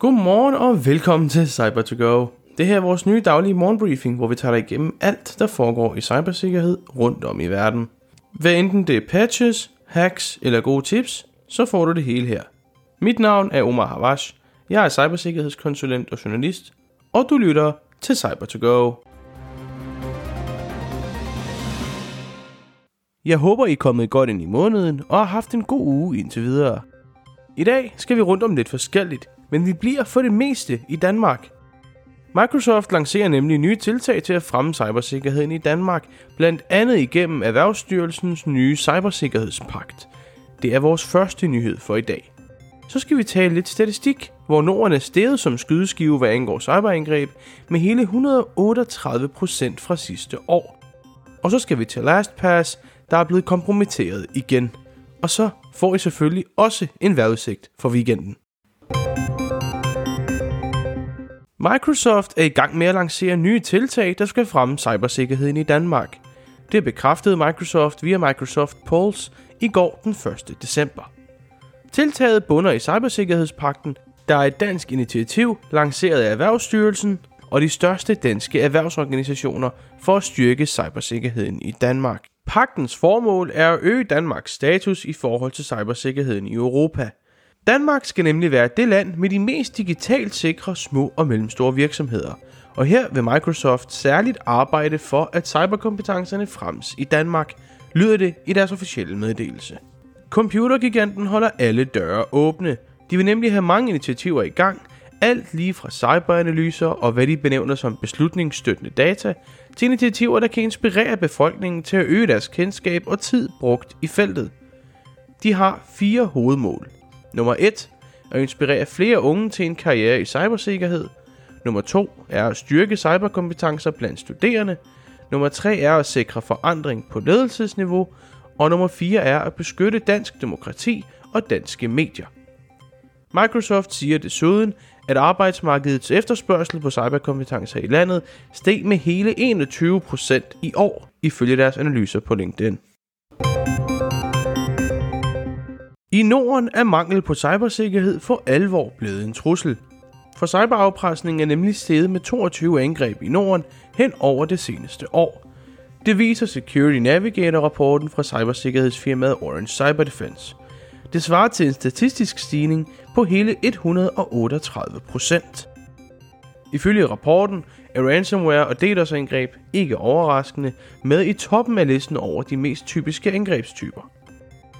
Godmorgen og velkommen til cyber to go Det her er vores nye daglige morgenbriefing, hvor vi tager dig igennem alt, der foregår i cybersikkerhed rundt om i verden. Hvad enten det er patches, hacks eller gode tips, så får du det hele her. Mit navn er Omar Havash. Jeg er cybersikkerhedskonsulent og journalist, og du lytter til Cyber to go Jeg håber, I er kommet godt ind i måneden og har haft en god uge indtil videre. I dag skal vi rundt om lidt forskelligt, men vi bliver for det meste i Danmark. Microsoft lancerer nemlig nye tiltag til at fremme cybersikkerheden i Danmark, blandt andet igennem Erhvervsstyrelsens nye cybersikkerhedspagt. Det er vores første nyhed for i dag. Så skal vi tale lidt statistik, hvor Norden er steget som skydeskive, hvad angår cyberangreb, med hele 138% fra sidste år. Og så skal vi til LastPass, der er blevet kompromitteret igen. Og så får I selvfølgelig også en vejrudsigt for weekenden. Microsoft er i gang med at lancere nye tiltag, der skal fremme cybersikkerheden i Danmark. Det bekræftede Microsoft via Microsoft Pulse i går den 1. december. Tiltaget bunder i cybersikkerhedspakten, der er et dansk initiativ lanceret af Erhvervsstyrelsen og de største danske erhvervsorganisationer for at styrke cybersikkerheden i Danmark. Pagtens formål er at øge Danmarks status i forhold til cybersikkerheden i Europa. Danmark skal nemlig være det land med de mest digitalt sikre små og mellemstore virksomheder. Og her vil Microsoft særligt arbejde for, at cyberkompetencerne frems i Danmark, lyder det i deres officielle meddelelse. Computergiganten holder alle døre åbne. De vil nemlig have mange initiativer i gang, alt lige fra cyberanalyser og hvad de benævner som beslutningsstøttende data, til initiativer, der kan inspirere befolkningen til at øge deres kendskab og tid brugt i feltet. De har fire hovedmål. Nummer 1 at inspirere flere unge til en karriere i cybersikkerhed. Nummer 2 er at styrke cyberkompetencer blandt studerende. Nummer 3 er at sikre forandring på ledelsesniveau. Og nummer 4 er at beskytte dansk demokrati og danske medier. Microsoft siger desuden, at arbejdsmarkedets efterspørgsel på cyberkompetencer i landet steg med hele 21% i år, ifølge deres analyser på LinkedIn. I Norden er mangel på cybersikkerhed for alvor blevet en trussel. For cyberafpresning er nemlig steget med 22 angreb i Norden hen over det seneste år. Det viser Security Navigator-rapporten fra cybersikkerhedsfirmaet Orange Cyber Defense. Det svarer til en statistisk stigning på hele 138 procent. Ifølge rapporten er ransomware og DDoS-angreb ikke overraskende med i toppen af listen over de mest typiske angrebstyper.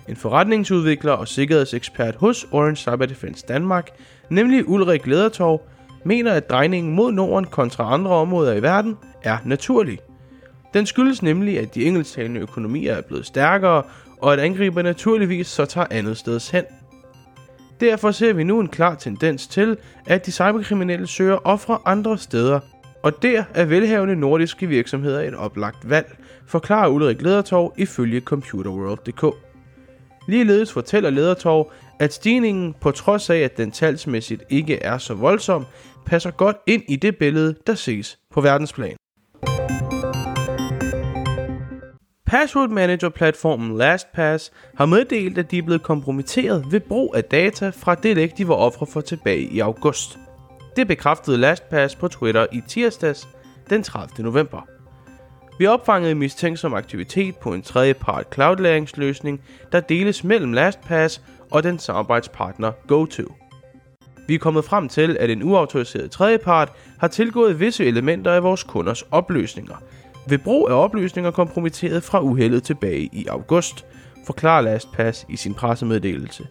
En forretningsudvikler og sikkerhedsekspert hos Orange Cyber Defense Danmark, nemlig Ulrik Ledertorv, mener, at drejningen mod Norden kontra andre områder i verden er naturlig. Den skyldes nemlig, at de engelsktalende økonomier er blevet stærkere, og at angriber naturligvis så tager andet sted hen. Derfor ser vi nu en klar tendens til, at de cyberkriminelle søger ofre andre steder, og der er velhavende nordiske virksomheder et oplagt valg, forklarer Ulrik Ledertorv ifølge computerworld.dk. Ligeledes fortæller Ledertorv, at stigningen, på trods af at den talsmæssigt ikke er så voldsom, passer godt ind i det billede, der ses på verdensplan. Password Manager-platformen LastPass har meddelt, at de er blevet kompromitteret ved brug af data fra det læk, de var ofre for tilbage i august. Det bekræftede LastPass på Twitter i tirsdags den 30. november. Vi opfangede mistænksom aktivitet på en tredjepart cloud-læringsløsning, der deles mellem LastPass og den samarbejdspartner GoTo. Vi er kommet frem til, at en uautoriseret tredjepart har tilgået visse elementer af vores kunders opløsninger – ved brug af opløsninger kompromitteret fra uheldet tilbage i august, forklarer LastPass i sin pressemeddelelse.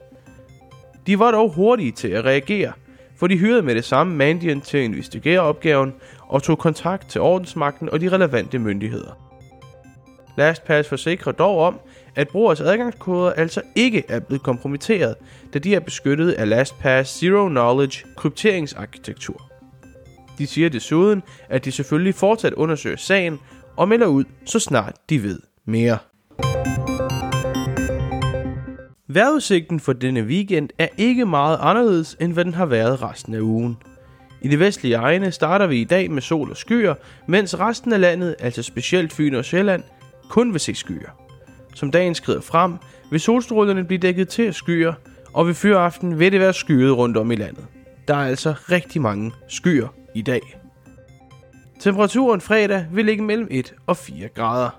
De var dog hurtige til at reagere, for de hyrede med det samme Mandiant til at investigere opgaven og tog kontakt til ordensmagten og de relevante myndigheder. LastPass forsikrer dog om, at brugers adgangskoder altså ikke er blevet kompromitteret, da de er beskyttet af LastPass Zero Knowledge krypteringsarkitektur. De siger desuden, at de selvfølgelig fortsat undersøger sagen og melder ud, så snart de ved mere. Vejrudsigten for denne weekend er ikke meget anderledes, end hvad den har været resten af ugen. I det vestlige egne starter vi i dag med sol og skyer, mens resten af landet, altså specielt Fyn og Sjælland, kun vil se skyer. Som dagen skrider frem, vil solstrålerne blive dækket til af skyer, og ved fyraften vil det være skyet rundt om i landet. Der er altså rigtig mange skyer i dag. Temperaturen fredag vil ligge mellem 1 og 4 grader.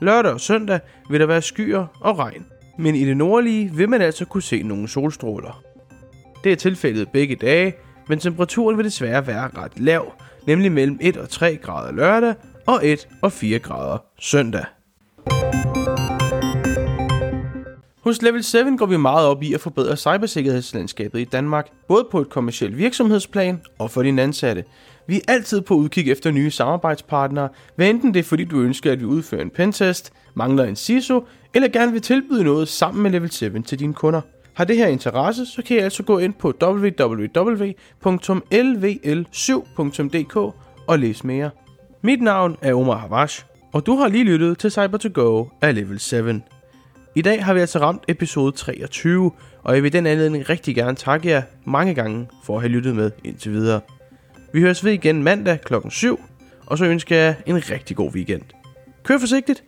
Lørdag og søndag vil der være skyer og regn, men i det nordlige vil man altså kunne se nogle solstråler. Det er tilfældet begge dage, men temperaturen vil desværre være ret lav, nemlig mellem 1 og 3 grader lørdag og 1 og 4 grader søndag. Hos Level 7 går vi meget op i at forbedre cybersikkerhedslandskabet i Danmark, både på et kommersielt virksomhedsplan og for dine ansatte. Vi er altid på udkig efter nye samarbejdspartnere, hvad enten det er fordi du ønsker, at vi udfører en pentest, mangler en CISO, eller gerne vil tilbyde noget sammen med Level 7 til dine kunder. Har det her interesse, så kan I altså gå ind på www.lvl7.dk og læse mere. Mit navn er Omar Havash, og du har lige lyttet til cyber to go af Level 7. I dag har vi altså ramt episode 23, og jeg vil den anledning rigtig gerne takke jer mange gange for at have lyttet med indtil videre. Vi høres ved igen mandag klokken 7, og så ønsker jeg en rigtig god weekend. Kør forsigtigt!